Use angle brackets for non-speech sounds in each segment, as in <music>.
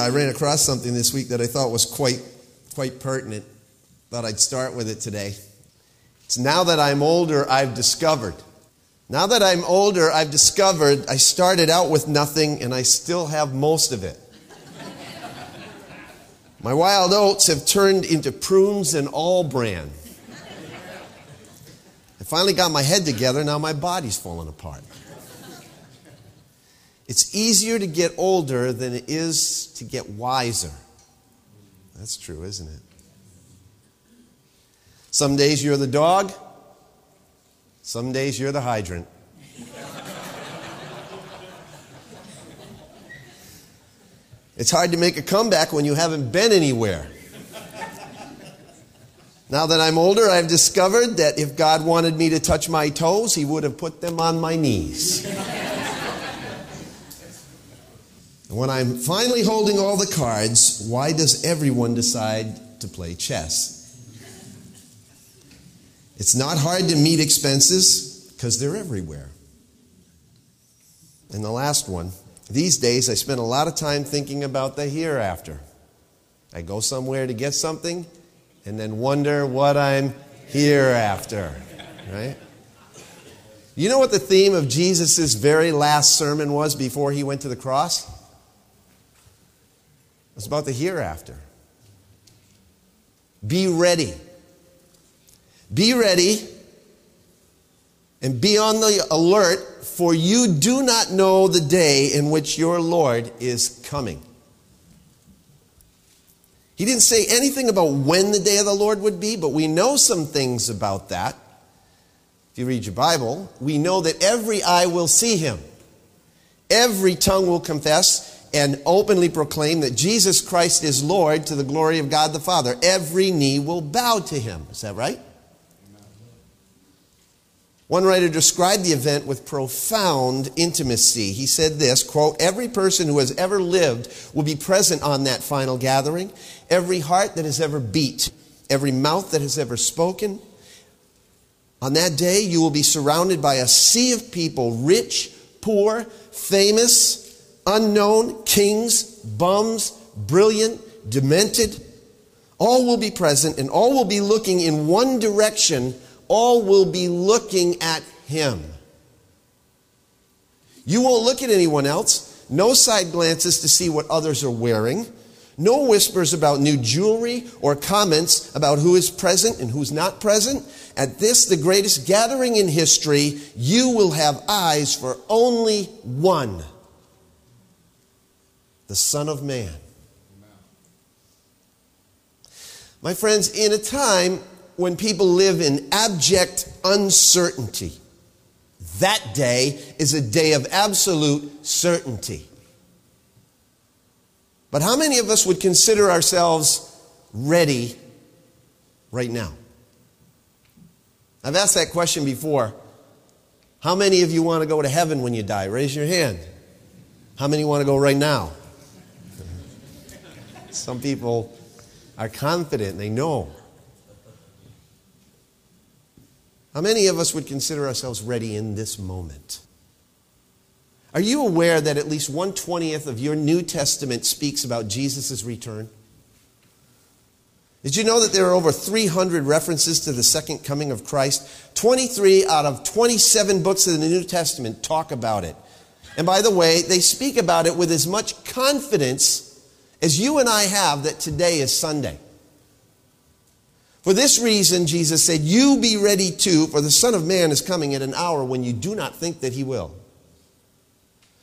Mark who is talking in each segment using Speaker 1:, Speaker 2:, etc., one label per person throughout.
Speaker 1: I ran across something this week that I thought was quite, quite pertinent. Thought I'd start with it today. It's now that I'm older, I've discovered. Now that I'm older, I've discovered I started out with nothing and I still have most of it. My wild oats have turned into prunes and All-Bran. I finally got my head together, now my body's falling apart. It's easier to get older than it is to get wiser. That's true, isn't it? Some days you're the dog, some days you're the hydrant. It's hard to make a comeback when you haven't been anywhere. Now that I'm older, I've discovered that if God wanted me to touch my toes, He would have put them on my knees. And when I'm finally holding all the cards, why does everyone decide to play chess? It's not hard to meet expenses because they're everywhere. And the last one these days, I spend a lot of time thinking about the hereafter. I go somewhere to get something and then wonder what I'm hereafter, right? You know what the theme of Jesus' very last sermon was before he went to the cross? It's about the hereafter. Be ready. Be ready and be on the alert, for you do not know the day in which your Lord is coming. He didn't say anything about when the day of the Lord would be, but we know some things about that. If you read your Bible, we know that every eye will see him, every tongue will confess and openly proclaim that Jesus Christ is Lord to the glory of God the Father. Every knee will bow to him. Is that right? One writer described the event with profound intimacy. He said this, quote, "Every person who has ever lived will be present on that final gathering. Every heart that has ever beat, every mouth that has ever spoken. On that day you will be surrounded by a sea of people, rich, poor, famous, unknown, kings, bums, brilliant, demented. All will be present and all will be looking in one direction. All will be looking at Him. You won't look at anyone else. No side glances to see what others are wearing. No whispers about new jewelry or comments about who is present and who's not present. At this, the greatest gathering in history, you will have eyes for only one the Son of Man. My friends, in a time when people live in abject uncertainty, that day is a day of absolute certainty. But how many of us would consider ourselves ready right now? I've asked that question before. How many of you want to go to heaven when you die? Raise your hand. How many want to go right now? Some people are confident, they know. How many of us would consider ourselves ready in this moment? Are you aware that at least 120th of your New Testament speaks about Jesus' return? Did you know that there are over 300 references to the second coming of Christ? 23 out of 27 books of the New Testament talk about it. And by the way, they speak about it with as much confidence as you and I have that today is Sunday. For this reason, Jesus said, You be ready too, for the Son of Man is coming at an hour when you do not think that he will.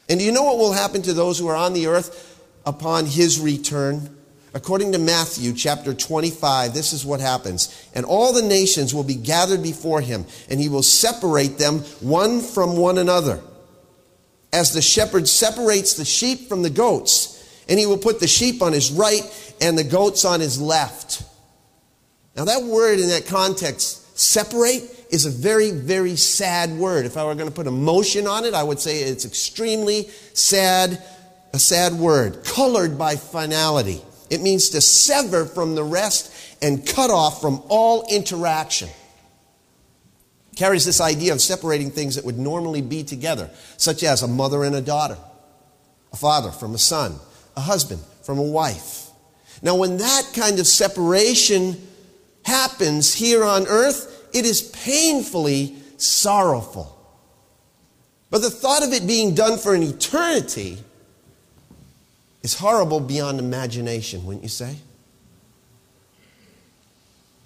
Speaker 1: And do you know what will happen to those who are on the earth upon his return? According to Matthew chapter 25, this is what happens. And all the nations will be gathered before him, and he will separate them one from one another. As the shepherd separates the sheep from the goats, and he will put the sheep on his right and the goats on his left. Now, that word in that context, separate, is a very, very sad word. If I were going to put emotion on it, I would say it's extremely sad, a sad word, colored by finality. It means to sever from the rest and cut off from all interaction. Carries this idea of separating things that would normally be together, such as a mother and a daughter, a father from a son, a husband from a wife. Now, when that kind of separation happens here on earth, it is painfully sorrowful. But the thought of it being done for an eternity is horrible beyond imagination, wouldn't you say?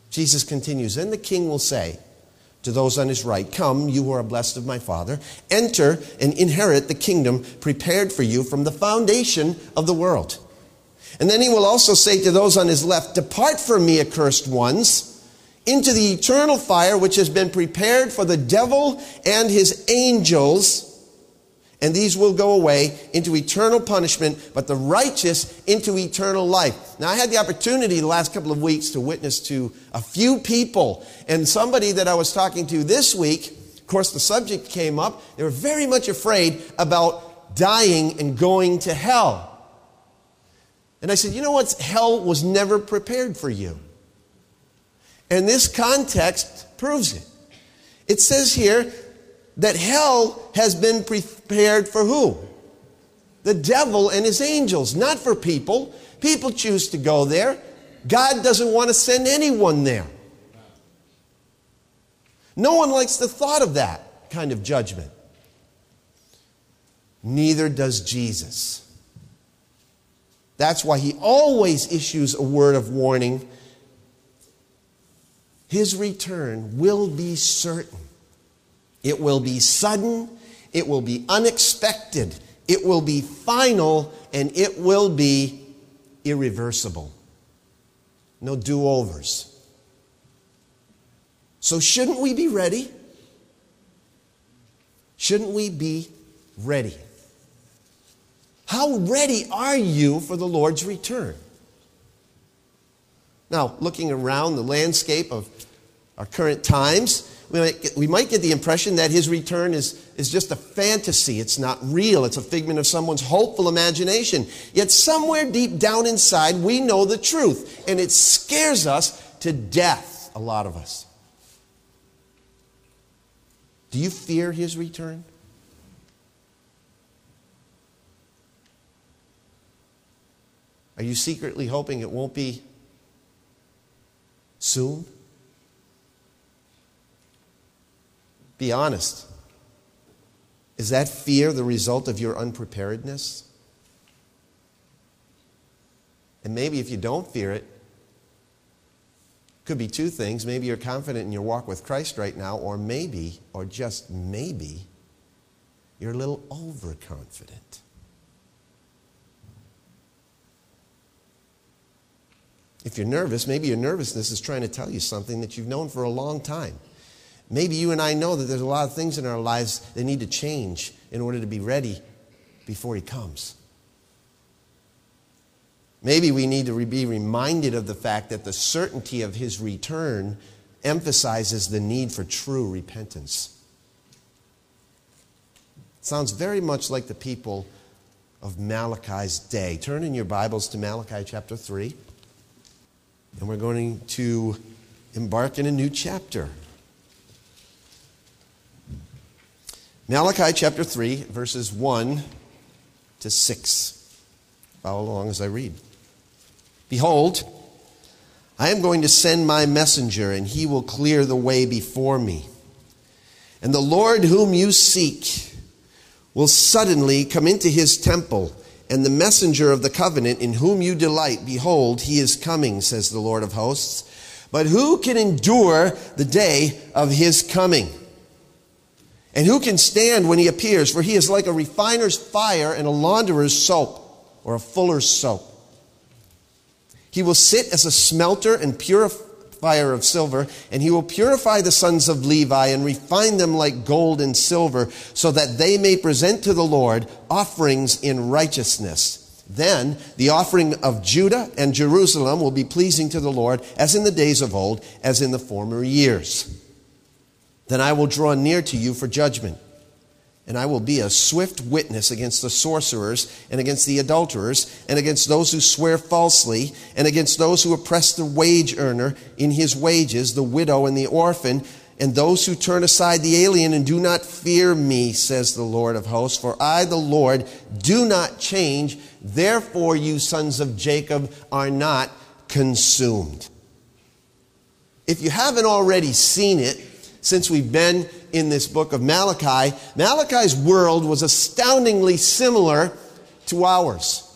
Speaker 1: Jesus continues, Then the king will say to those on his right, Come, you who are blessed of my Father, enter and inherit the kingdom prepared for you from the foundation of the world. And then he will also say to those on his left, Depart from me, accursed ones, into the eternal fire which has been prepared for the devil and his angels and these will go away into eternal punishment, but the righteous into eternal life. Now, I had the opportunity the last couple of weeks to witness to a few people, and somebody that I was talking to this week, of course, the subject came up. They were very much afraid about dying and going to hell. And I said, You know what? Hell was never prepared for you. And this context proves it. It says here that hell has been prepared for who? The devil and his angels, not for people. People choose to go there. God doesn't want to send anyone there. No one likes the thought of that kind of judgment. Neither does Jesus. That's why he always issues a word of warning. His return will be certain. It will be sudden, it will be unexpected, it will be final, and it will be irreversible. No do overs. So, shouldn't we be ready? Shouldn't we be ready? How ready are you for the Lord's return? Now, looking around the landscape of our current times, we might, get, we might get the impression that his return is, is just a fantasy. It's not real. It's a figment of someone's hopeful imagination. Yet, somewhere deep down inside, we know the truth, and it scares us to death, a lot of us. Do you fear his return? Are you secretly hoping it won't be soon? Be honest. Is that fear the result of your unpreparedness? And maybe if you don't fear it, could be two things. Maybe you're confident in your walk with Christ right now, or maybe, or just maybe, you're a little overconfident. If you're nervous, maybe your nervousness is trying to tell you something that you've known for a long time. Maybe you and I know that there's a lot of things in our lives that need to change in order to be ready before He comes. Maybe we need to be reminded of the fact that the certainty of His return emphasizes the need for true repentance. Sounds very much like the people of Malachi's day. Turn in your Bibles to Malachi chapter 3, and we're going to embark in a new chapter. Malachi chapter 3, verses 1 to 6. Follow along as I read. Behold, I am going to send my messenger, and he will clear the way before me. And the Lord whom you seek will suddenly come into his temple, and the messenger of the covenant in whom you delight, behold, he is coming, says the Lord of hosts. But who can endure the day of his coming? And who can stand when he appears? For he is like a refiner's fire and a launderer's soap, or a fuller's soap. He will sit as a smelter and purifier of silver, and he will purify the sons of Levi and refine them like gold and silver, so that they may present to the Lord offerings in righteousness. Then the offering of Judah and Jerusalem will be pleasing to the Lord, as in the days of old, as in the former years. Then I will draw near to you for judgment. And I will be a swift witness against the sorcerers, and against the adulterers, and against those who swear falsely, and against those who oppress the wage earner in his wages, the widow and the orphan, and those who turn aside the alien and do not fear me, says the Lord of hosts. For I, the Lord, do not change. Therefore, you sons of Jacob are not consumed. If you haven't already seen it, since we've been in this book of Malachi, Malachi's world was astoundingly similar to ours.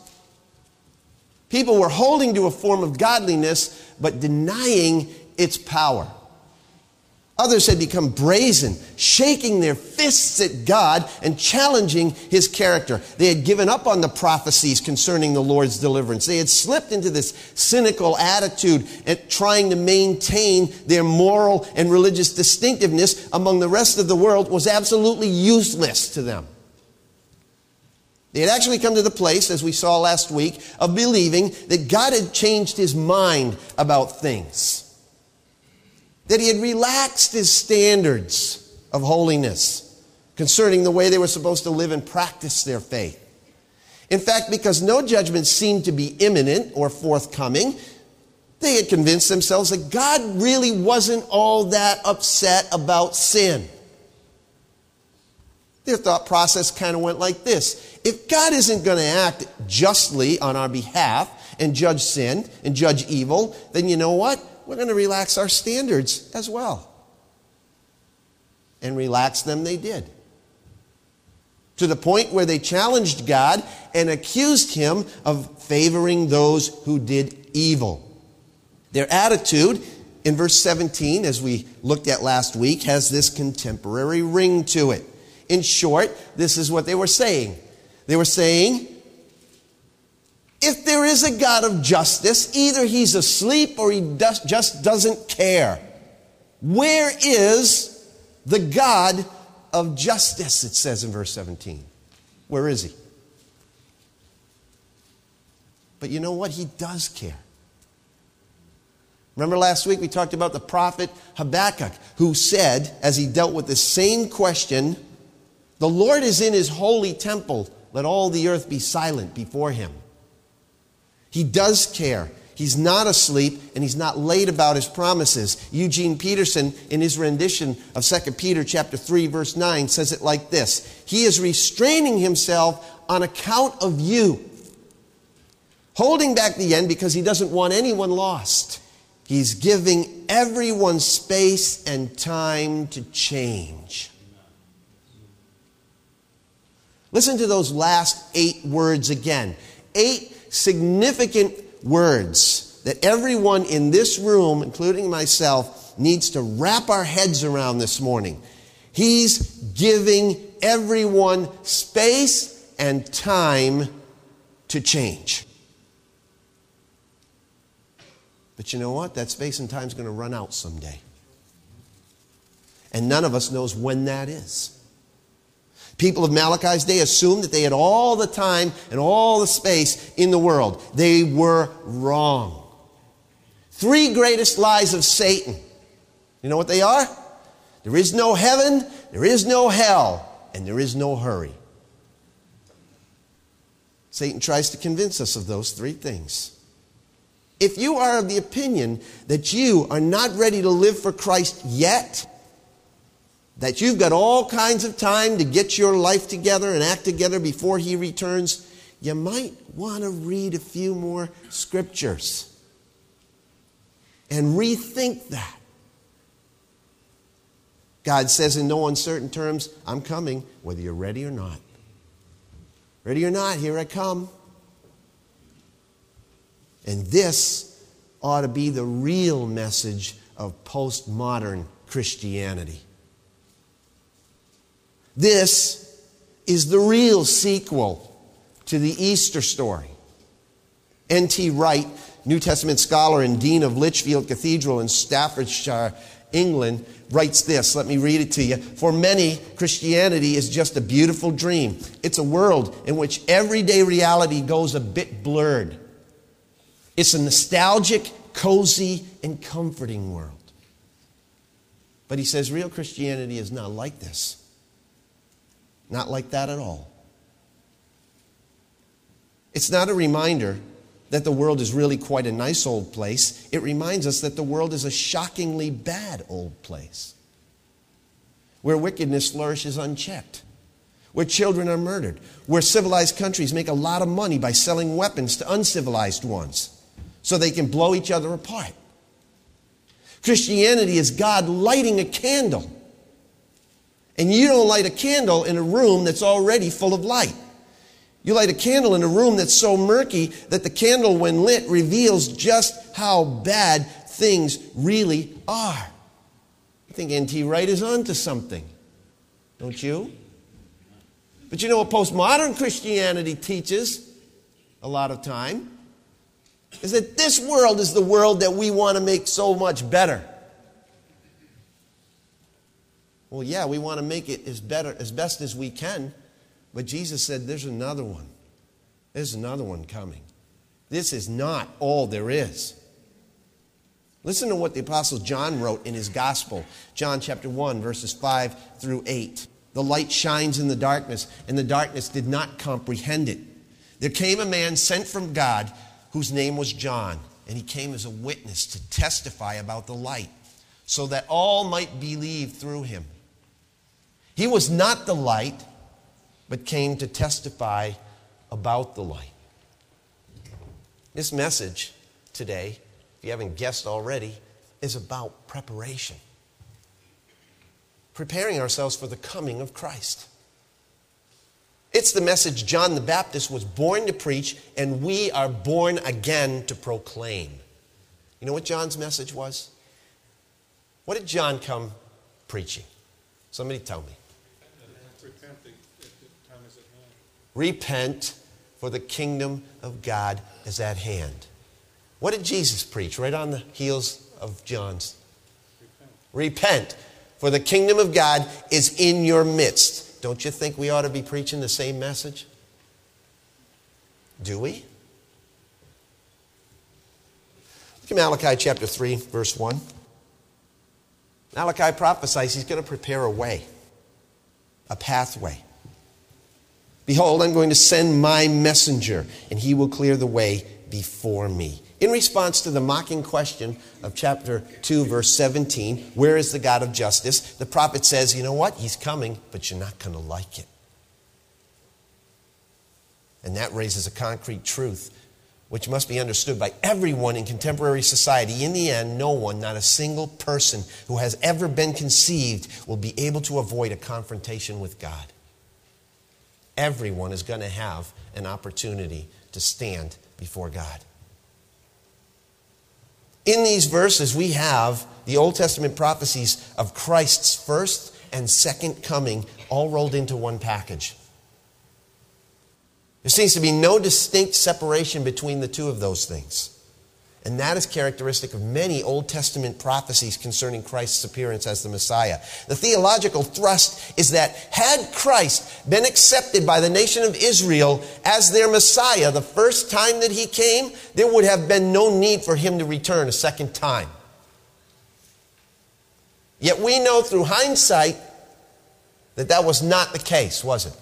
Speaker 1: People were holding to a form of godliness, but denying its power. Others had become brazen, shaking their fists at God and challenging his character. They had given up on the prophecies concerning the Lord's deliverance. They had slipped into this cynical attitude at trying to maintain their moral and religious distinctiveness among the rest of the world was absolutely useless to them. They had actually come to the place, as we saw last week, of believing that God had changed his mind about things that he had relaxed his standards of holiness concerning the way they were supposed to live and practice their faith. In fact, because no judgment seemed to be imminent or forthcoming, they had convinced themselves that God really wasn't all that upset about sin. Their thought process kind of went like this If God isn't going to act justly on our behalf and judge sin and judge evil, then you know what? We're going to relax our standards as well. And relax them they did. To the point where they challenged God and accused him of favoring those who did evil. Their attitude in verse 17, as we looked at last week, has this contemporary ring to it. In short, this is what they were saying. They were saying, if there is a God of justice, either he's asleep or he does, just doesn't care. Where is the God of justice, it says in verse 17? Where is he? But you know what? He does care. Remember last week we talked about the prophet Habakkuk, who said, as he dealt with the same question, The Lord is in his holy temple, let all the earth be silent before him. He does care. He's not asleep and he's not late about his promises. Eugene Peterson in his rendition of 2 Peter chapter 3 verse 9 says it like this. He is restraining himself on account of you. Holding back the end because he doesn't want anyone lost. He's giving everyone space and time to change. Listen to those last eight words again. Eight significant words that everyone in this room, including myself, needs to wrap our heads around this morning. He's giving everyone space and time to change. But you know what? That space and time is going to run out someday. And none of us knows when that is. People of Malachi's day assumed that they had all the time and all the space in the world. They were wrong. Three greatest lies of Satan. You know what they are? There is no heaven, there is no hell, and there is no hurry. Satan tries to convince us of those three things. If you are of the opinion that you are not ready to live for Christ yet, that you've got all kinds of time to get your life together and act together before he returns, you might want to read a few more scriptures and rethink that. God says in no uncertain terms, I'm coming, whether you're ready or not. Ready or not, here I come. And this ought to be the real message of postmodern Christianity. This is the real sequel to the Easter story. N.T. Wright, New Testament scholar and dean of Lichfield Cathedral in Staffordshire, England, writes this. Let me read it to you. For many, Christianity is just a beautiful dream. It's a world in which everyday reality goes a bit blurred. It's a nostalgic, cozy, and comforting world. But he says real Christianity is not like this. Not like that at all. It's not a reminder that the world is really quite a nice old place. It reminds us that the world is a shockingly bad old place where wickedness flourishes unchecked, where children are murdered, where civilized countries make a lot of money by selling weapons to uncivilized ones so they can blow each other apart. Christianity is God lighting a candle. And you don't light a candle in a room that's already full of light. You light a candle in a room that's so murky that the candle, when lit, reveals just how bad things really are. I think N.T. Wright is onto something. Don't you? But you know what postmodern Christianity teaches a lot of time? Is that this world is the world that we want to make so much better. Well, yeah, we want to make it as better as best as we can, but Jesus said there's another one. There's another one coming. This is not all there is. Listen to what the apostle John wrote in his gospel, John chapter 1 verses 5 through 8. The light shines in the darkness, and the darkness did not comprehend it. There came a man sent from God whose name was John, and he came as a witness to testify about the light, so that all might believe through him. He was not the light, but came to testify about the light. This message today, if you haven't guessed already, is about preparation. Preparing ourselves for the coming of Christ. It's the message John the Baptist was born to preach, and we are born again to proclaim. You know what John's message was? What did John come preaching? Somebody tell me. Repent, for the kingdom of God is at hand. What did Jesus preach right on the heels of John's? Repent, Repent for the kingdom of God is in your midst. Don't you think we ought to be preaching the same message? Do we? Look at Malachi chapter 3, verse 1. Malachi prophesies he's going to prepare a way, a pathway. Behold, I'm going to send my messenger, and he will clear the way before me. In response to the mocking question of chapter 2, verse 17, where is the God of justice? The prophet says, you know what? He's coming, but you're not going to like it. And that raises a concrete truth which must be understood by everyone in contemporary society. In the end, no one, not a single person who has ever been conceived, will be able to avoid a confrontation with God. Everyone is going to have an opportunity to stand before God. In these verses, we have the Old Testament prophecies of Christ's first and second coming all rolled into one package. There seems to be no distinct separation between the two of those things. And that is characteristic of many Old Testament prophecies concerning Christ's appearance as the Messiah. The theological thrust is that had Christ been accepted by the nation of Israel as their Messiah the first time that he came, there would have been no need for him to return a second time. Yet we know through hindsight that that was not the case, was it?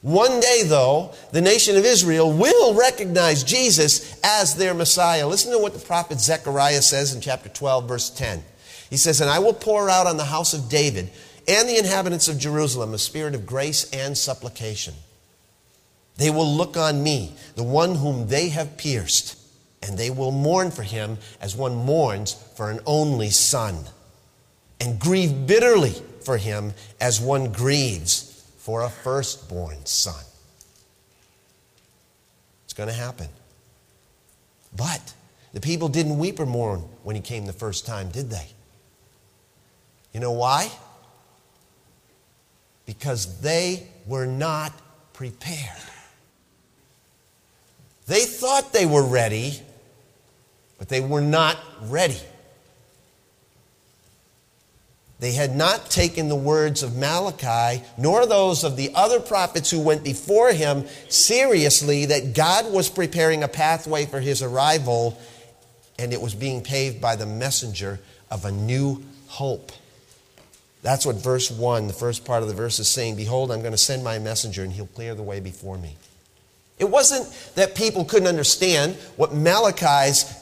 Speaker 1: One day, though, the nation of Israel will recognize Jesus as their Messiah. Listen to what the prophet Zechariah says in chapter 12, verse 10. He says, And I will pour out on the house of David and the inhabitants of Jerusalem a spirit of grace and supplication. They will look on me, the one whom they have pierced, and they will mourn for him as one mourns for an only son, and grieve bitterly for him as one grieves for a firstborn son. It's going to happen. But the people didn't weep or mourn when he came the first time, did they? You know why? Because they were not prepared. They thought they were ready, but they were not ready. They had not taken the words of Malachi, nor those of the other prophets who went before him, seriously that God was preparing a pathway for his arrival, and it was being paved by the messenger of a new hope. That's what verse 1, the first part of the verse, is saying Behold, I'm going to send my messenger, and he'll clear the way before me. It wasn't that people couldn't understand what Malachi's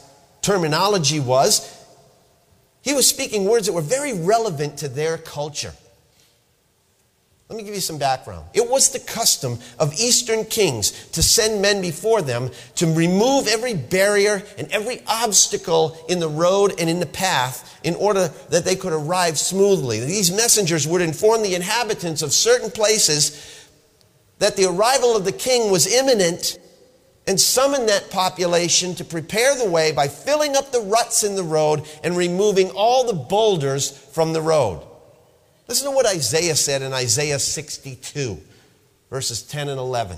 Speaker 1: terminology was. He was speaking words that were very relevant to their culture. Let me give you some background. It was the custom of Eastern kings to send men before them to remove every barrier and every obstacle in the road and in the path in order that they could arrive smoothly. These messengers would inform the inhabitants of certain places that the arrival of the king was imminent and summon that population to prepare the way by filling up the ruts in the road and removing all the boulders from the road. Listen to what Isaiah said in Isaiah 62, verses 10 and 11.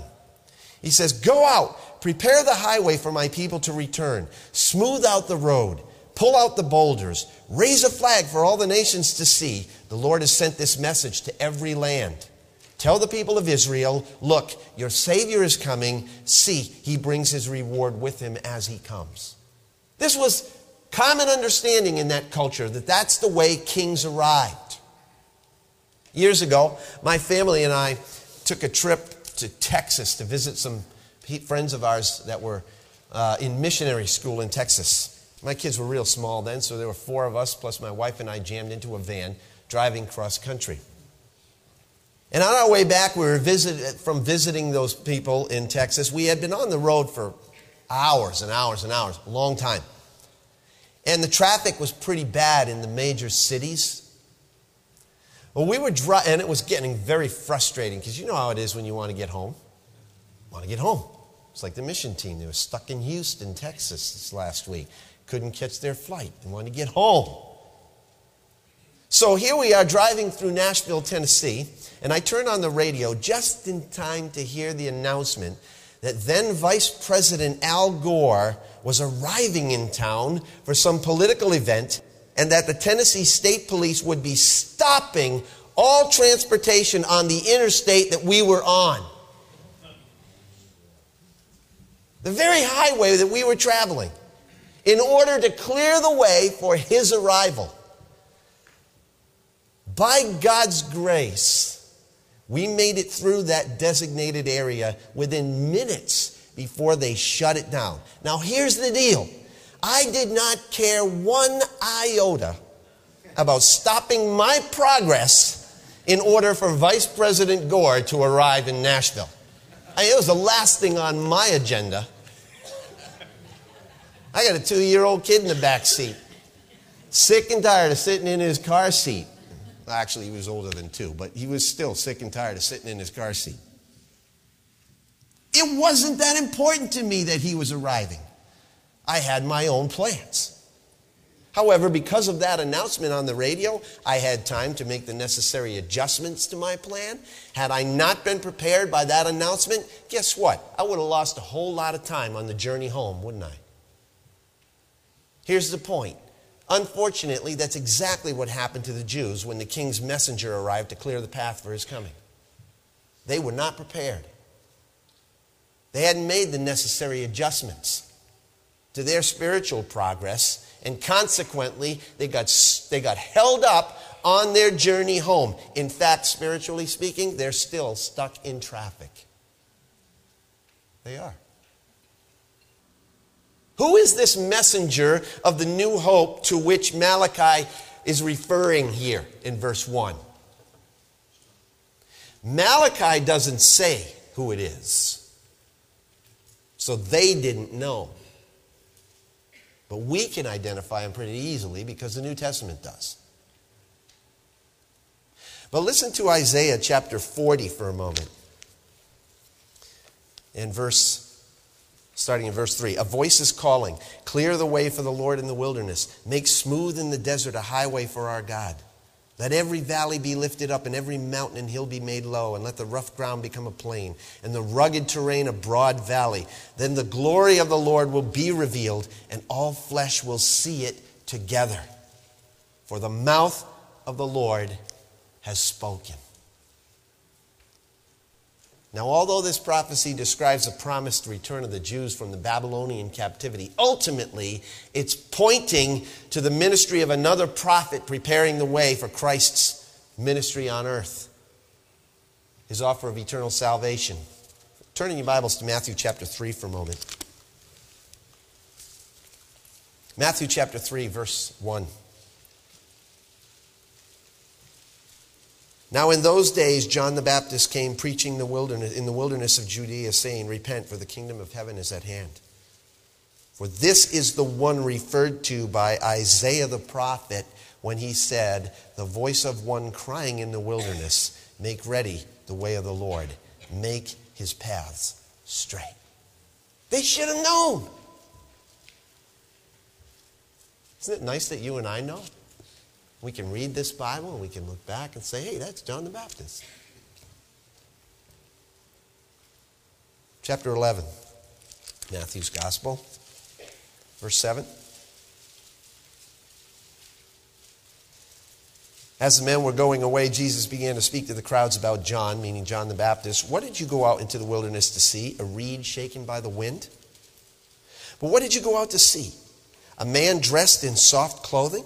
Speaker 1: He says, Go out, prepare the highway for my people to return, smooth out the road, pull out the boulders, raise a flag for all the nations to see. The Lord has sent this message to every land. Tell the people of Israel, Look, your Savior is coming. See, he brings his reward with him as he comes. This was common understanding in that culture that that's the way kings arrived. Years ago, my family and I took a trip to Texas to visit some friends of ours that were uh, in missionary school in Texas. My kids were real small then, so there were four of us, plus my wife and I jammed into a van driving cross country. And on our way back, we were from visiting those people in Texas. We had been on the road for hours and hours and hours, a long time. And the traffic was pretty bad in the major cities. Well, we were driving, and it was getting very frustrating because you know how it is when you want to get home. Want to get home. It's like the mission team. They were stuck in Houston, Texas this last week. Couldn't catch their flight and wanted to get home. So here we are driving through Nashville, Tennessee, and I turn on the radio just in time to hear the announcement that then Vice President Al Gore was arriving in town for some political event and that the Tennessee State Police would be stopping all transportation on the interstate that we were on. The very highway that we were traveling, in order to clear the way for his arrival. By God's grace, we made it through that designated area within minutes before they shut it down. Now, here's the deal I did not care one iota about stopping my progress in order for Vice President Gore to arrive in Nashville. I mean, it was the last thing on my agenda. I got a two year old kid in the back seat, sick and tired of sitting in his car seat. Actually, he was older than two, but he was still sick and tired of sitting in his car seat. It wasn't that important to me that he was arriving. I had my own plans. However, because of that announcement on the radio, I had time to make the necessary adjustments to my plan. Had I not been prepared by that announcement, guess what? I would have lost a whole lot of time on the journey home, wouldn't I? Here's the point. Unfortunately, that's exactly what happened to the Jews when the king's messenger arrived to clear the path for his coming. They were not prepared, they hadn't made the necessary adjustments to their spiritual progress, and consequently, they got, they got held up on their journey home. In fact, spiritually speaking, they're still stuck in traffic. They are. Who is this messenger of the new hope to which Malachi is referring here in verse 1? Malachi doesn't say who it is. So they didn't know. But we can identify him pretty easily because the New Testament does. But listen to Isaiah chapter 40 for a moment. In verse, starting in verse 3 A voice is calling, Clear the way for the Lord in the wilderness, make smooth in the desert a highway for our God. Let every valley be lifted up, and every mountain and hill be made low, and let the rough ground become a plain, and the rugged terrain a broad valley. Then the glory of the Lord will be revealed, and all flesh will see it together. For the mouth of the Lord has spoken. Now, although this prophecy describes the promised return of the Jews from the Babylonian captivity, ultimately it's pointing to the ministry of another prophet preparing the way for Christ's ministry on earth, his offer of eternal salvation. Turning your Bibles to Matthew chapter 3 for a moment. Matthew chapter 3, verse 1. Now, in those days, John the Baptist came preaching the wilderness, in the wilderness of Judea, saying, Repent, for the kingdom of heaven is at hand. For this is the one referred to by Isaiah the prophet when he said, The voice of one crying in the wilderness, Make ready the way of the Lord, make his paths straight. They should have known. Isn't it nice that you and I know? We can read this Bible and we can look back and say, hey, that's John the Baptist. Chapter 11, Matthew's Gospel, verse 7. As the men were going away, Jesus began to speak to the crowds about John, meaning John the Baptist. What did you go out into the wilderness to see? A reed shaken by the wind? But what did you go out to see? A man dressed in soft clothing?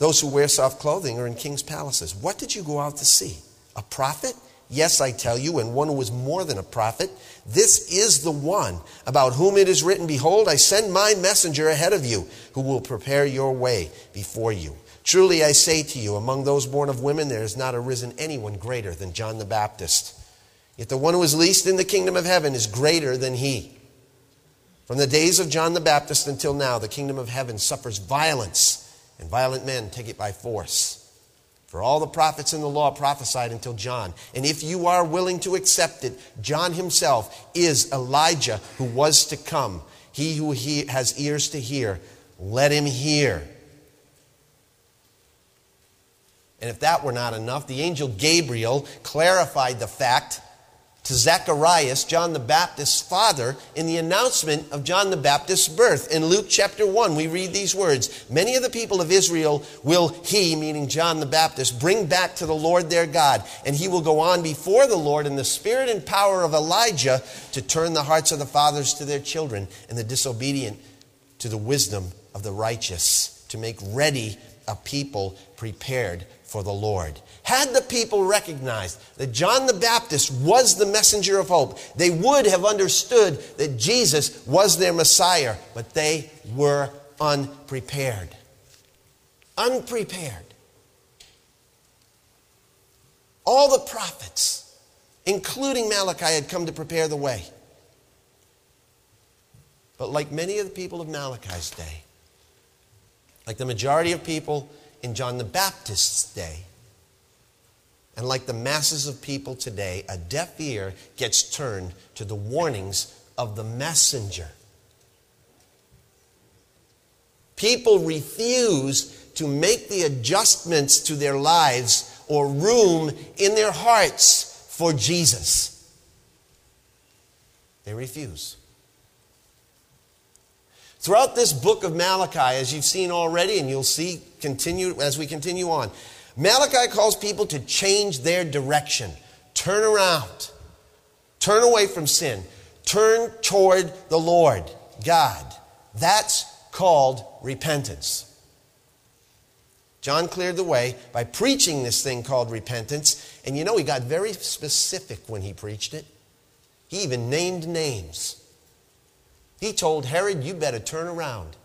Speaker 1: Those who wear soft clothing are in king's palaces. What did you go out to see? A prophet? Yes, I tell you, and one who is more than a prophet. This is the one about whom it is written, Behold, I send my messenger ahead of you, who will prepare your way before you. Truly I say to you, among those born of women, there has not arisen anyone greater than John the Baptist. Yet the one who is least in the kingdom of heaven is greater than he. From the days of John the Baptist until now, the kingdom of heaven suffers violence and violent men take it by force. For all the prophets in the law prophesied until John. And if you are willing to accept it, John himself is Elijah who was to come. He who he has ears to hear, let him hear. And if that were not enough, the angel Gabriel clarified the fact to Zacharias, John the Baptist's father, in the announcement of John the Baptist's birth. In Luke chapter 1, we read these words Many of the people of Israel will he, meaning John the Baptist, bring back to the Lord their God, and he will go on before the Lord in the spirit and power of Elijah to turn the hearts of the fathers to their children and the disobedient to the wisdom of the righteous, to make ready a people prepared for the Lord. Had the people recognized that John the Baptist was the messenger of hope, they would have understood that Jesus was their Messiah, but they were unprepared. Unprepared. All the prophets, including Malachi, had come to prepare the way. But like many of the people of Malachi's day, like the majority of people in John the Baptist's day. And like the masses of people today, a deaf ear gets turned to the warnings of the messenger. People refuse to make the adjustments to their lives or room in their hearts for Jesus. They refuse. Throughout this book of Malachi, as you've seen already, and you'll see continue as we continue on, Malachi calls people to change their direction, turn around, turn away from sin, turn toward the Lord God. That's called repentance. John cleared the way by preaching this thing called repentance. And you know, he got very specific when he preached it. He even named names. He told Herod, You better turn around.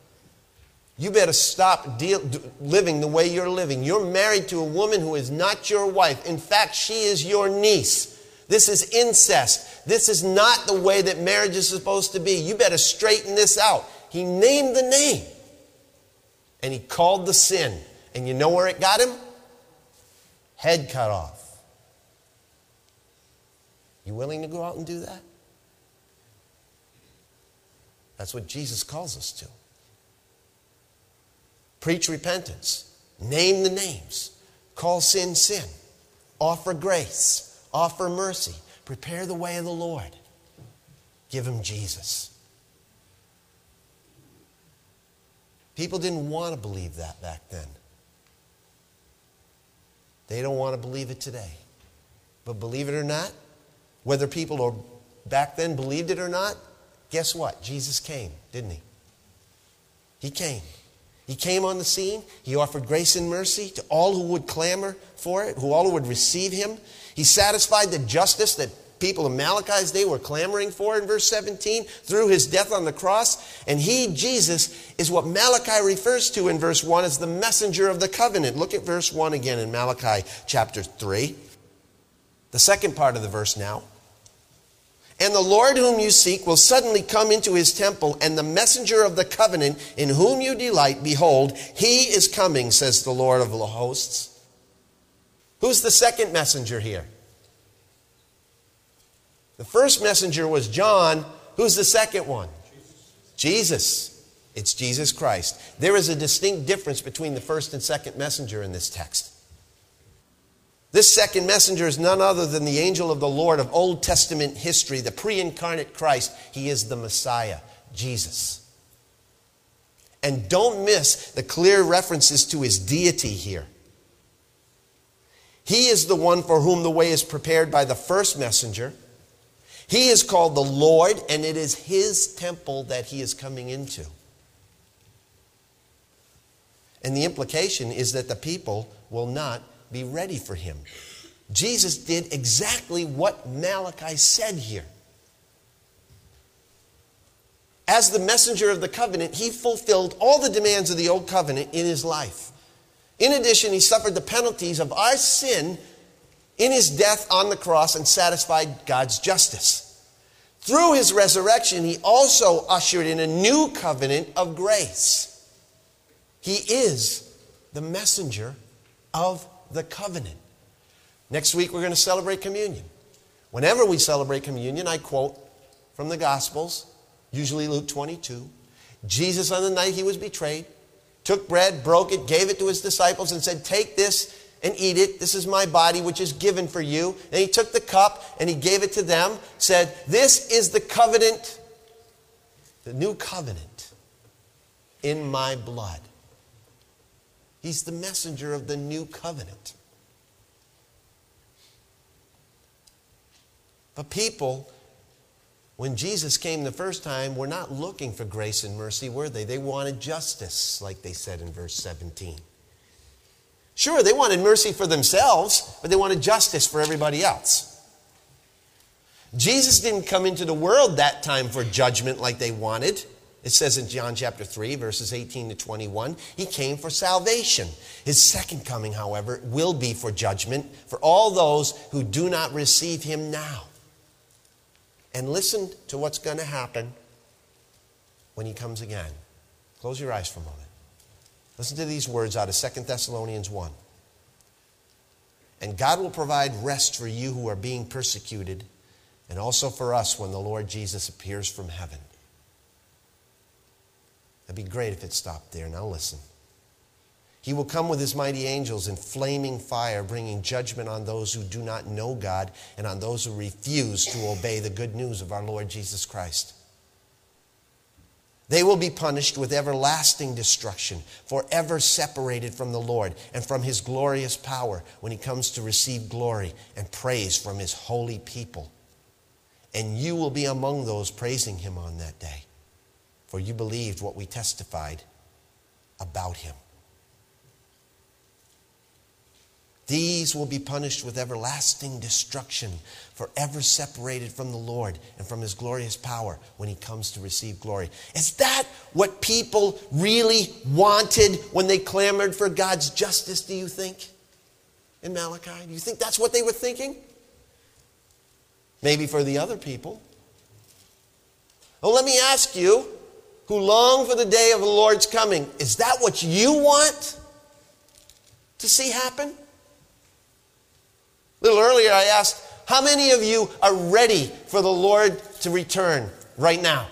Speaker 1: You better stop deal, living the way you're living. You're married to a woman who is not your wife. In fact, she is your niece. This is incest. This is not the way that marriage is supposed to be. You better straighten this out. He named the name and he called the sin. And you know where it got him? Head cut off. You willing to go out and do that? That's what Jesus calls us to. Preach repentance, name the names, call sin sin, offer grace, offer mercy, prepare the way of the Lord. Give him Jesus. People didn't want to believe that back then. They don't want to believe it today. But believe it or not, whether people back then believed it or not, Guess what? Jesus came, didn't he? He came. He came on the scene. He offered grace and mercy to all who would clamor for it, who all would receive him. He satisfied the justice that people in Malachi's day were clamoring for in verse 17 through his death on the cross. And he, Jesus, is what Malachi refers to in verse 1 as the messenger of the covenant. Look at verse 1 again in Malachi chapter 3. The second part of the verse now. And the Lord whom you seek will suddenly come into his temple, and the messenger of the covenant in whom you delight, behold, he is coming, says the Lord of the hosts. Who's the second messenger here? The first messenger was John. Who's the second one? Jesus. Jesus. It's Jesus Christ. There is a distinct difference between the first and second messenger in this text. This second messenger is none other than the angel of the Lord of Old Testament history, the pre incarnate Christ. He is the Messiah, Jesus. And don't miss the clear references to his deity here. He is the one for whom the way is prepared by the first messenger. He is called the Lord, and it is his temple that he is coming into. And the implication is that the people will not be ready for him. Jesus did exactly what Malachi said here. As the messenger of the covenant, he fulfilled all the demands of the old covenant in his life. In addition, he suffered the penalties of our sin in his death on the cross and satisfied God's justice. Through his resurrection, he also ushered in a new covenant of grace. He is the messenger of the covenant. Next week, we're going to celebrate communion. Whenever we celebrate communion, I quote from the Gospels, usually Luke 22. Jesus, on the night he was betrayed, took bread, broke it, gave it to his disciples, and said, Take this and eat it. This is my body, which is given for you. And he took the cup and he gave it to them, said, This is the covenant, the new covenant in my blood. He's the messenger of the new covenant. But people, when Jesus came the first time, were not looking for grace and mercy, were they? They wanted justice, like they said in verse 17. Sure, they wanted mercy for themselves, but they wanted justice for everybody else. Jesus didn't come into the world that time for judgment like they wanted. It says in John chapter 3, verses 18 to 21, he came for salvation. His second coming, however, will be for judgment for all those who do not receive him now. And listen to what's going to happen when he comes again. Close your eyes for a moment. Listen to these words out of 2 Thessalonians 1. And God will provide rest for you who are being persecuted, and also for us when the Lord Jesus appears from heaven. It'd be great if it stopped there. Now listen. He will come with his mighty angels in flaming fire, bringing judgment on those who do not know God and on those who refuse to obey the good news of our Lord Jesus Christ. They will be punished with everlasting destruction, forever separated from the Lord and from his glorious power when he comes to receive glory and praise from his holy people. And you will be among those praising him on that day for you believed what we testified about him. These will be punished with everlasting destruction, forever separated from the Lord and from his glorious power when he comes to receive glory. Is that what people really wanted when they clamored for God's justice, do you think? In Malachi? Do you think that's what they were thinking? Maybe for the other people. Well, let me ask you who long for the day of the Lord's coming. Is that what you want to see happen? A little earlier, I asked, How many of you are ready for the Lord to return right now?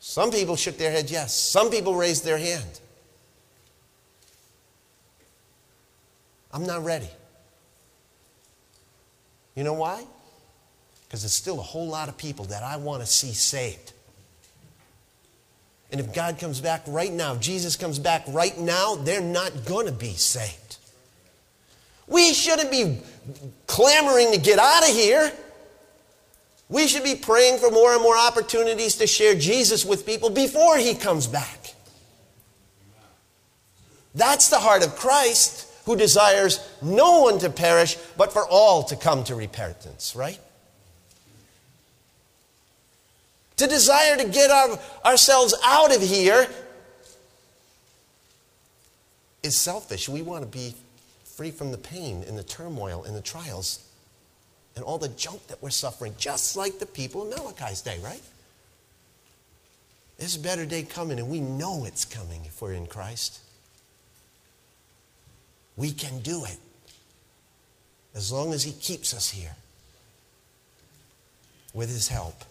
Speaker 1: Some people shook their head yes. Some people raised their hand. I'm not ready. You know why? Because there's still a whole lot of people that I want to see saved. And if God comes back right now, if Jesus comes back right now, they're not going to be saved. We shouldn't be clamoring to get out of here. We should be praying for more and more opportunities to share Jesus with people before he comes back. That's the heart of Christ who desires no one to perish, but for all to come to repentance, right? To desire to get our, ourselves out of here is selfish. We want to be free from the pain and the turmoil and the trials and all the junk that we're suffering, just like the people in Malachi's day, right? There's a better day coming, and we know it's coming if we're in Christ. We can do it as long as He keeps us here with His help.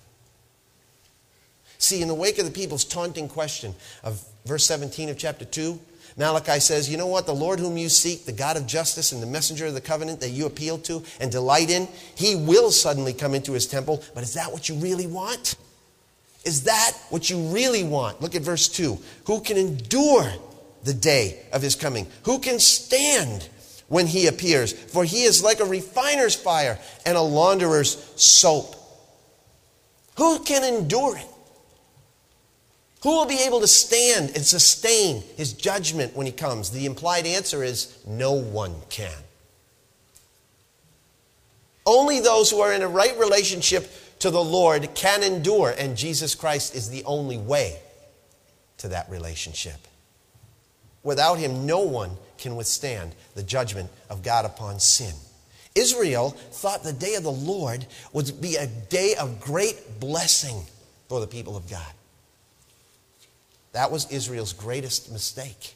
Speaker 1: See, in the wake of the people's taunting question of verse 17 of chapter 2, Malachi says, You know what? The Lord whom you seek, the God of justice and the messenger of the covenant that you appeal to and delight in, he will suddenly come into his temple. But is that what you really want? Is that what you really want? Look at verse 2. Who can endure the day of his coming? Who can stand when he appears? For he is like a refiner's fire and a launderer's soap. Who can endure it? Who will be able to stand and sustain his judgment when he comes? The implied answer is no one can. Only those who are in a right relationship to the Lord can endure, and Jesus Christ is the only way to that relationship. Without him, no one can withstand the judgment of God upon sin. Israel thought the day of the Lord would be a day of great blessing for the people of God. That was Israel's greatest mistake,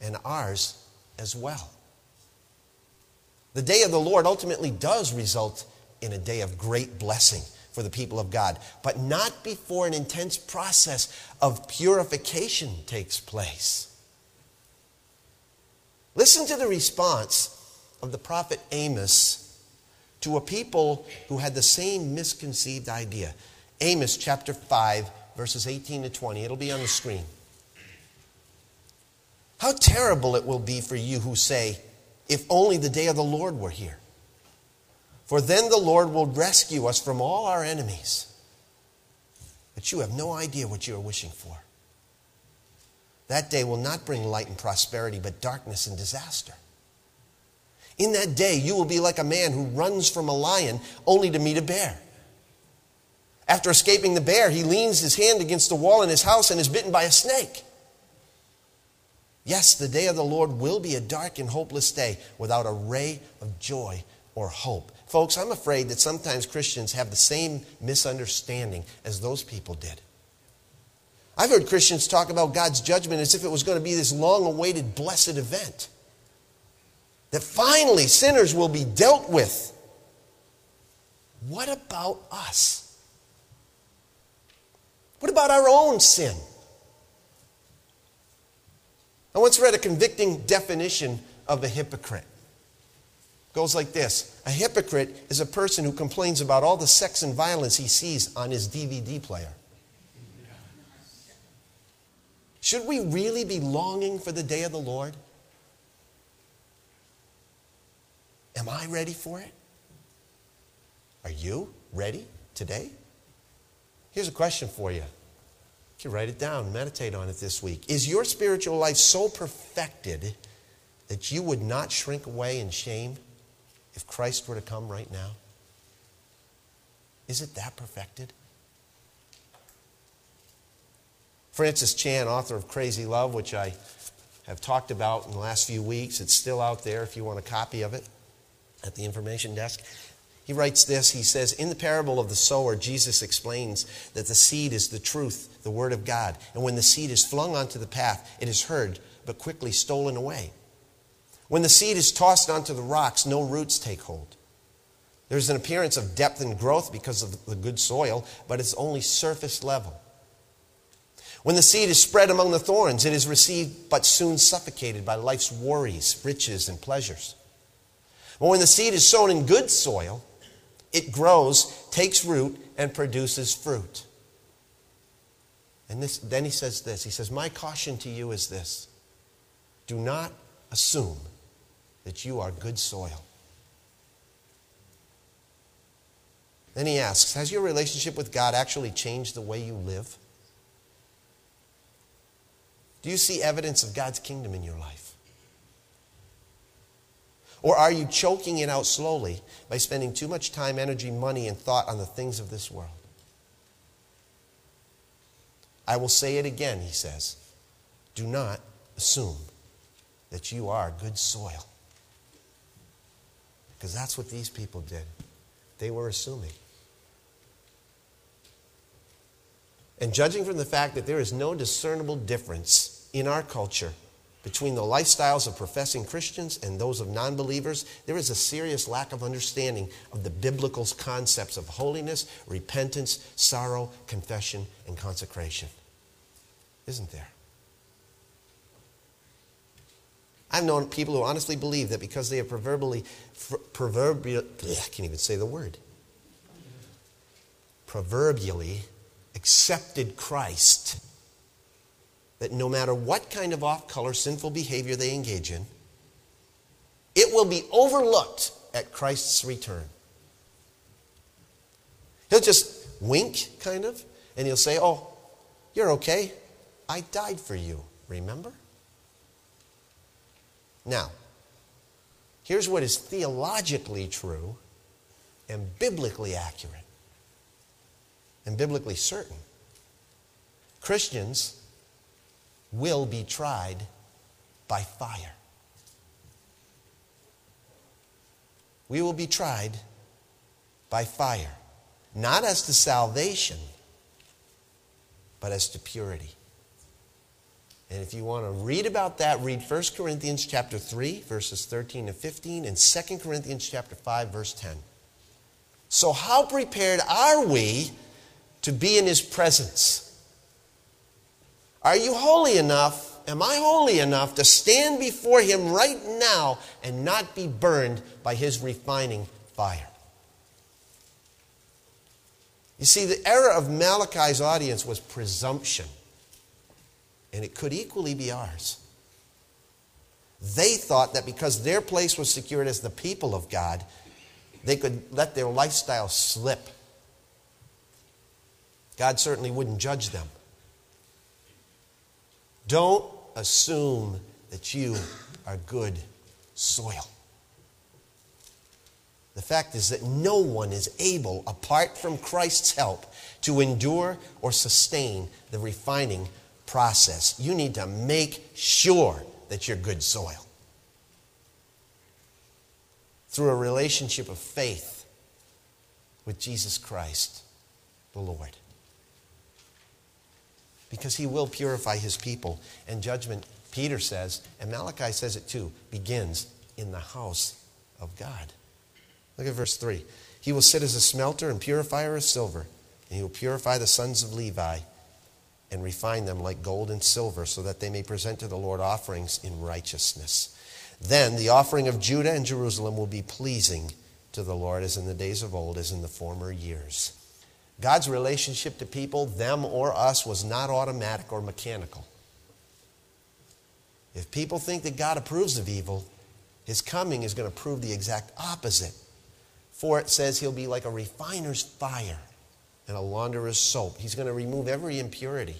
Speaker 1: and ours as well. The day of the Lord ultimately does result in a day of great blessing for the people of God, but not before an intense process of purification takes place. Listen to the response of the prophet Amos to a people who had the same misconceived idea. Amos chapter 5, verses 18 to 20. It'll be on the screen. How terrible it will be for you who say, If only the day of the Lord were here. For then the Lord will rescue us from all our enemies. But you have no idea what you are wishing for. That day will not bring light and prosperity, but darkness and disaster. In that day, you will be like a man who runs from a lion only to meet a bear. After escaping the bear, he leans his hand against the wall in his house and is bitten by a snake. Yes, the day of the Lord will be a dark and hopeless day without a ray of joy or hope. Folks, I'm afraid that sometimes Christians have the same misunderstanding as those people did. I've heard Christians talk about God's judgment as if it was going to be this long awaited blessed event. That finally sinners will be dealt with. What about us? What about our own sin? I once read a convicting definition of a hypocrite. It goes like this A hypocrite is a person who complains about all the sex and violence he sees on his DVD player. Should we really be longing for the day of the Lord? Am I ready for it? Are you ready today? Here's a question for you. You can write it down, meditate on it this week. Is your spiritual life so perfected that you would not shrink away in shame if Christ were to come right now? Is it that perfected? Francis Chan, author of Crazy Love, which I have talked about in the last few weeks, it's still out there if you want a copy of it at the information desk. He writes this He says, In the parable of the sower, Jesus explains that the seed is the truth, the word of God. And when the seed is flung onto the path, it is heard, but quickly stolen away. When the seed is tossed onto the rocks, no roots take hold. There's an appearance of depth and growth because of the good soil, but it's only surface level. When the seed is spread among the thorns, it is received but soon suffocated by life's worries, riches, and pleasures. But when the seed is sown in good soil, it grows, takes root, and produces fruit. And this, then he says this He says, My caution to you is this do not assume that you are good soil. Then he asks, Has your relationship with God actually changed the way you live? Do you see evidence of God's kingdom in your life? Or are you choking it out slowly by spending too much time, energy, money, and thought on the things of this world? I will say it again, he says. Do not assume that you are good soil. Because that's what these people did. They were assuming. And judging from the fact that there is no discernible difference in our culture between the lifestyles of professing Christians and those of non believers, there is a serious lack of understanding of the biblical concepts of holiness, repentance, sorrow, confession, and consecration. Isn't there? I've known people who honestly believe that because they have proverbially, proverbial, I can't even say the word, proverbially accepted Christ, that no matter what kind of off color sinful behavior they engage in, it will be overlooked at Christ's return. He'll just wink, kind of, and he'll say, Oh, you're okay. I died for you, remember? Now, here's what is theologically true and biblically accurate and biblically certain Christians will be tried by fire. We will be tried by fire, not as to salvation, but as to purity. And if you want to read about that, read 1 Corinthians chapter 3, verses 13 to 15, and 2 Corinthians chapter 5, verse 10. So, how prepared are we to be in his presence? Are you holy enough? Am I holy enough to stand before him right now and not be burned by his refining fire? You see, the error of Malachi's audience was presumption and it could equally be ours. They thought that because their place was secured as the people of God, they could let their lifestyle slip. God certainly wouldn't judge them. Don't assume that you are good soil. The fact is that no one is able, apart from Christ's help, to endure or sustain the refining process. You need to make sure that you're good soil. Through a relationship of faith with Jesus Christ, the Lord. Because he will purify his people. And judgment, Peter says, and Malachi says it too, begins in the house of God. Look at verse 3. He will sit as a smelter and purifier of silver, and he will purify the sons of Levi and refine them like gold and silver, so that they may present to the Lord offerings in righteousness. Then the offering of Judah and Jerusalem will be pleasing to the Lord as in the days of old, as in the former years. God's relationship to people, them or us, was not automatic or mechanical. If people think that God approves of evil, his coming is going to prove the exact opposite. For it says he'll be like a refiner's fire and a launderer's soap. He's going to remove every impurity.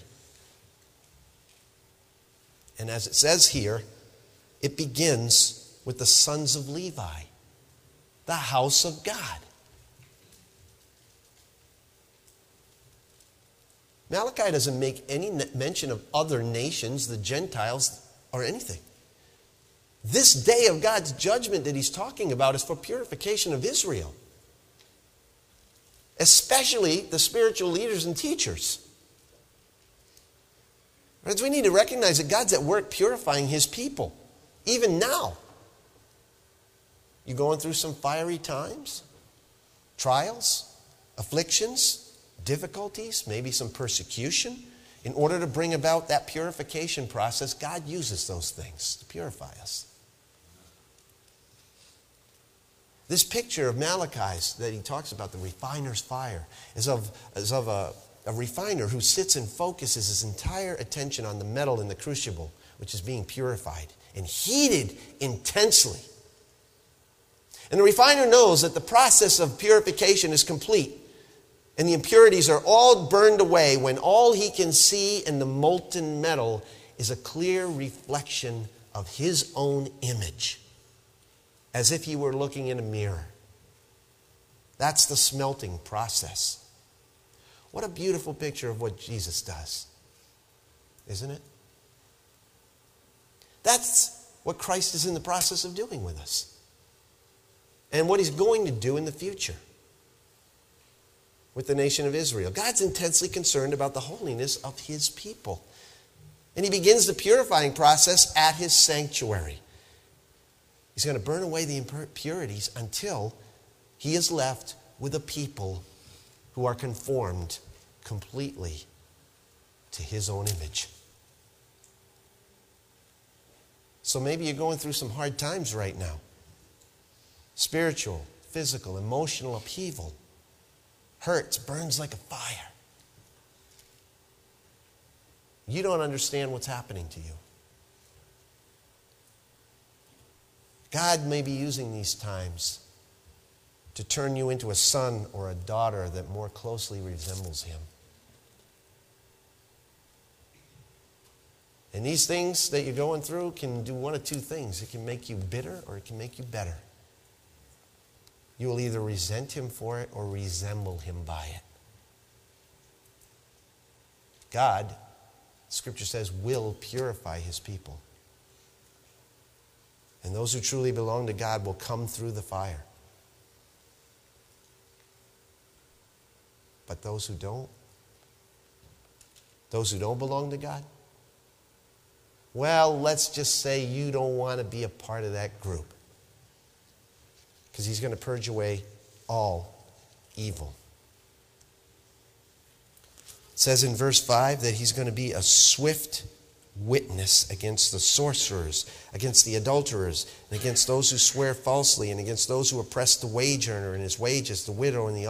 Speaker 1: And as it says here, it begins with the sons of Levi, the house of God. Malachi doesn't make any mention of other nations, the Gentiles, or anything. This day of God's judgment that he's talking about is for purification of Israel especially the spiritual leaders and teachers. Friends, we need to recognize that God's at work purifying his people, even now. You going through some fiery times, trials, afflictions, difficulties, maybe some persecution. In order to bring about that purification process, God uses those things to purify us. This picture of Malachi's that he talks about, the refiner's fire, is of, is of a, a refiner who sits and focuses his entire attention on the metal in the crucible, which is being purified and heated intensely. And the refiner knows that the process of purification is complete and the impurities are all burned away when all he can see in the molten metal is a clear reflection of his own image as if he were looking in a mirror. That's the smelting process. What a beautiful picture of what Jesus does, isn't it? That's what Christ is in the process of doing with us, and what he's going to do in the future. With the nation of Israel. God's intensely concerned about the holiness of his people. And he begins the purifying process at his sanctuary. He's going to burn away the impurities until he is left with a people who are conformed completely to his own image. So maybe you're going through some hard times right now spiritual, physical, emotional upheaval. Hurts, burns like a fire. You don't understand what's happening to you. God may be using these times to turn you into a son or a daughter that more closely resembles Him. And these things that you're going through can do one of two things it can make you bitter or it can make you better. You will either resent Him for it or resemble Him by it. God, Scripture says, will purify His people. And those who truly belong to God will come through the fire. But those who don't, those who don't belong to God, well, let's just say you don't want to be a part of that group. Because he's going to purge away all evil. It says in verse 5 that he's going to be a swift witness against the sorcerers, against the adulterers, and against those who swear falsely, and against those who oppress the wage earner and his wages, the widow and the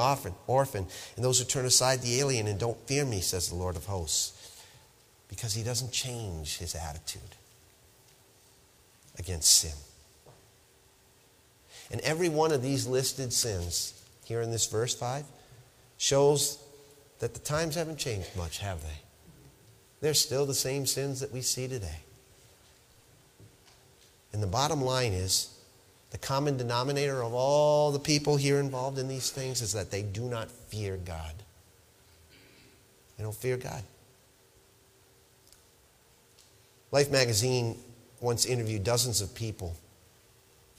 Speaker 1: orphan, and those who turn aside the alien and don't fear me, says the Lord of hosts. Because he doesn't change his attitude against sin. And every one of these listed sins here in this verse 5 shows that the times haven't changed much, have they? They're still the same sins that we see today. And the bottom line is the common denominator of all the people here involved in these things is that they do not fear God. They don't fear God. Life magazine once interviewed dozens of people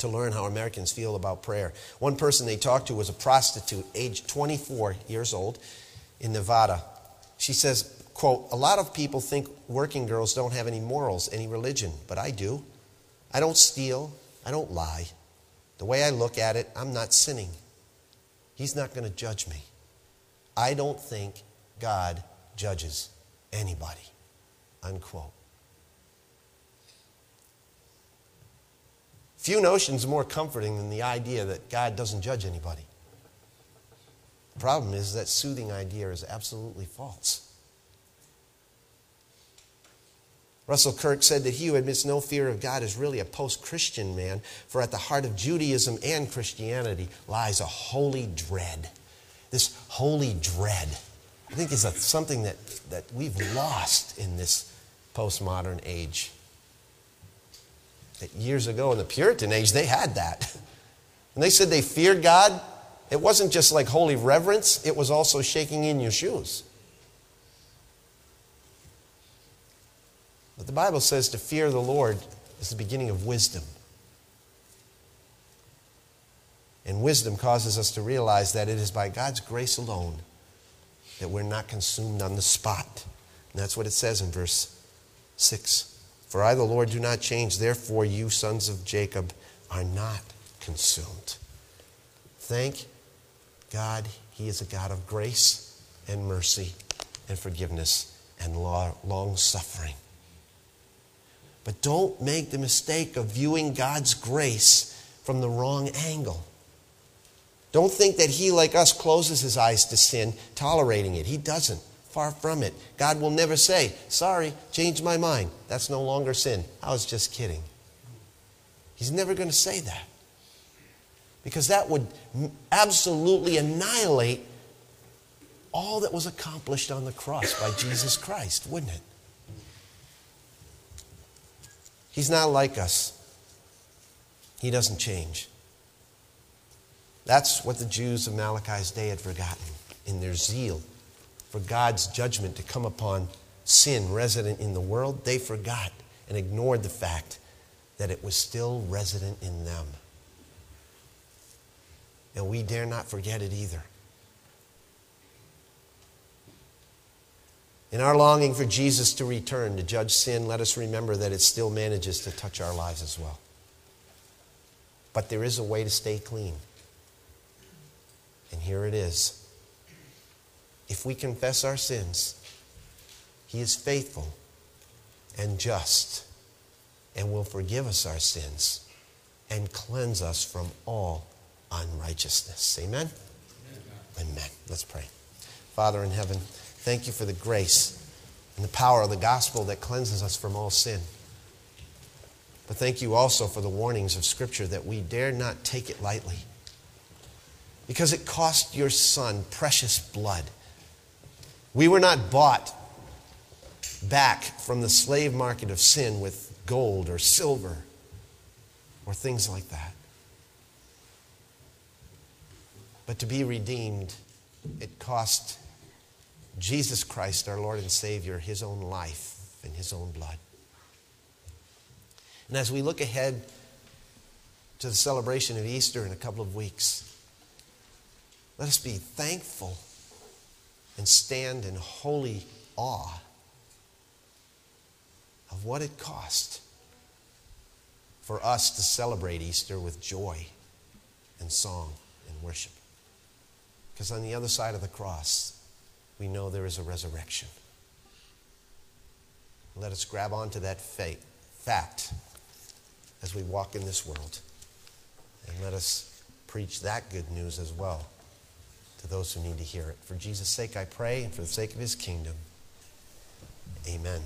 Speaker 1: to learn how Americans feel about prayer. One person they talked to was a prostitute, aged 24 years old, in Nevada. She says, quote, a lot of people think working girls don't have any morals, any religion, but I do. I don't steal. I don't lie. The way I look at it, I'm not sinning. He's not going to judge me. I don't think God judges anybody. Unquote. Few notions are more comforting than the idea that God doesn't judge anybody. The problem is that soothing idea is absolutely false. Russell Kirk said that he who admits no fear of God is really a post Christian man, for at the heart of Judaism and Christianity lies a holy dread. This holy dread, I think, is a, something that, that we've lost in this postmodern age. That years ago in the Puritan age, they had that. <laughs> When they said they feared God, it wasn't just like holy reverence, it was also shaking in your shoes. But the Bible says to fear the Lord is the beginning of wisdom. And wisdom causes us to realize that it is by God's grace alone that we're not consumed on the spot. And that's what it says in verse 6. For I, the Lord, do not change. Therefore, you sons of Jacob are not consumed. Thank God, He is a God of grace and mercy and forgiveness and long suffering. But don't make the mistake of viewing God's grace from the wrong angle. Don't think that He, like us, closes His eyes to sin, tolerating it. He doesn't. Far from it. God will never say, Sorry, change my mind. That's no longer sin. I was just kidding. He's never going to say that. Because that would absolutely annihilate all that was accomplished on the cross by Jesus Christ, wouldn't it? He's not like us. He doesn't change. That's what the Jews of Malachi's day had forgotten in their zeal for God's judgment to come upon sin resident in the world. They forgot and ignored the fact that it was still resident in them. And we dare not forget it either. In our longing for Jesus to return to judge sin, let us remember that it still manages to touch our lives as well. But there is a way to stay clean. And here it is. If we confess our sins, He is faithful and just and will forgive us our sins and cleanse us from all unrighteousness. Amen? Amen. Amen. Let's pray. Father in heaven, thank you for the grace and the power of the gospel that cleanses us from all sin. But thank you also for the warnings of Scripture that we dare not take it lightly. Because it cost your Son precious blood. We were not bought back from the slave market of sin with gold or silver or things like that. But to be redeemed, it cost Jesus Christ, our Lord and Savior, his own life and his own blood. And as we look ahead to the celebration of Easter in a couple of weeks, let us be thankful and stand in holy awe of what it cost for us to celebrate Easter with joy and song and worship. Because on the other side of the cross, we know there is a resurrection. Let us grab onto that fate, fact as we walk in this world. And let us preach that good news as well to those who need to hear it. For Jesus' sake, I pray, and for the sake of his kingdom. Amen.